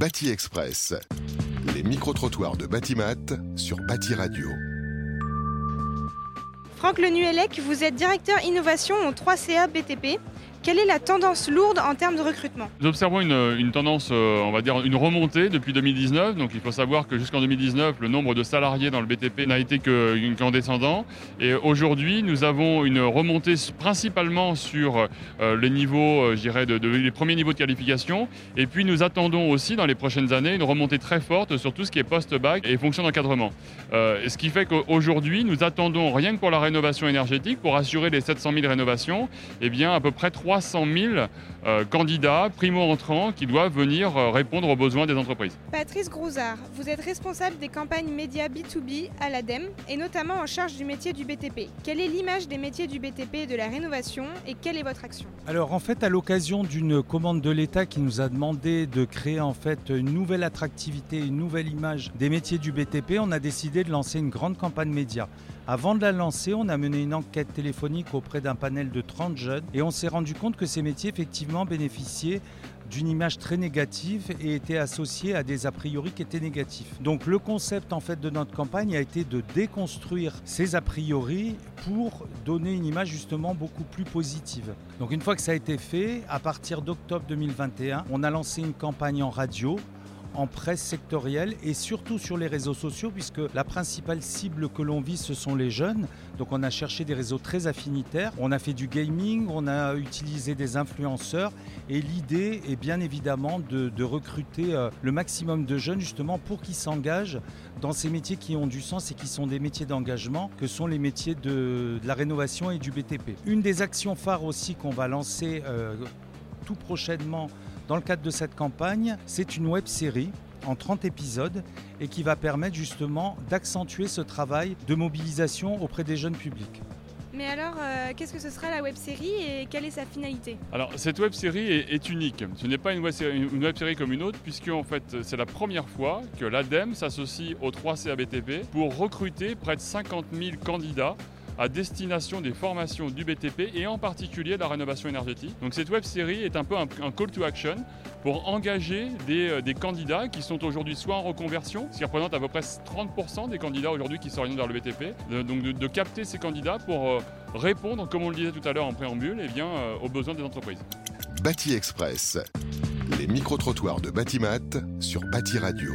Bâti Express. Les micro-trottoirs de Batimat sur Bâti Radio. Franck Lenuellec, vous êtes directeur innovation au 3CA BTP. Quelle est la tendance lourde en termes de recrutement? Nous observons une, tendance, euh, on va dire, une remontée depuis 2019. Donc il faut savoir que jusqu'en 2019, le nombre de salariés dans le BTP n'a été que- qu'en descendant. Et aujourd'hui, nous avons une remontée principalement sur euh, les niveaux, euh, je dirais, de, les premiers niveaux de qualification. Et puis nous attendons aussi dans les prochaines années une remontée très forte sur tout ce qui est post-bac et fonction d'encadrement. Ce qui fait qu'aujourd'hui, nous attendons rien que pour la rénovation énergétique, pour assurer les 700 000 rénovations, eh bien à peu près 300 000 euh, candidats primo-entrants qui doivent venir euh, répondre aux besoins des entreprises. Patrice Grouzard, vous êtes responsable des campagnes médias B2B à l'ADEME et notamment en charge du métier du BTP. Quelle est l'image des métiers du BTP et de la rénovation et quelle est votre action? Alors en fait, à l'occasion d'une commande de l'État qui nous a demandé de créer en fait une nouvelle attractivité, une nouvelle image des métiers du BTP, on a décidé de lancer une grande campagne média. Avant de la lancer, on a mené une enquête téléphonique auprès d'un panel de 30 jeunes et on s'est rendu que ces métiers effectivement bénéficiaient d'une image très négative et étaient associés à des a priori qui étaient négatifs. Donc le concept en fait de notre campagne a été de déconstruire ces a priori pour donner une image justement beaucoup plus positive. Donc une fois que ça a été fait, à partir d'octobre 2021, on a lancé une campagne en radio en presse sectorielle et surtout sur les réseaux sociaux puisque la principale cible que l'on vise ce sont les jeunes. Donc on a cherché des réseaux très affinitaires, on a fait du gaming, on a utilisé des influenceurs et l'idée est bien évidemment de, recruter euh, le maximum de jeunes justement pour qu'ils s'engagent dans ces métiers qui ont du sens et qui sont des métiers d'engagement que sont les métiers de, de la rénovation et du BTP. Une des actions phares aussi qu'on va lancer euh, tout prochainement dans le cadre de cette campagne, c'est une web série en 30 épisodes et qui va permettre justement d'accentuer ce travail de mobilisation auprès des jeunes publics. Mais alors, euh, qu'est-ce que ce sera la web série et quelle est sa finalité? Alors cette web série est, est unique. Ce n'est pas une web, série, une web série comme une autre, puisque en fait c'est la première fois que l'ADEME s'associe au 3CABTP pour recruter près de 50 000 candidats à destination des formations du BTP et en particulier de la rénovation énergétique. Donc cette web série est un peu un, call to action pour engager des, euh, des candidats qui sont aujourd'hui soit en reconversion, ce qui représente à peu près 30% des candidats aujourd'hui qui s'orientent vers le BTP, donc de, de capter ces candidats pour euh, répondre, comme on le disait tout à l'heure en préambule, eh bien, euh, aux besoins des entreprises. Bâti Express. Les micro-trottoirs de Batimat sur Bâti Radio.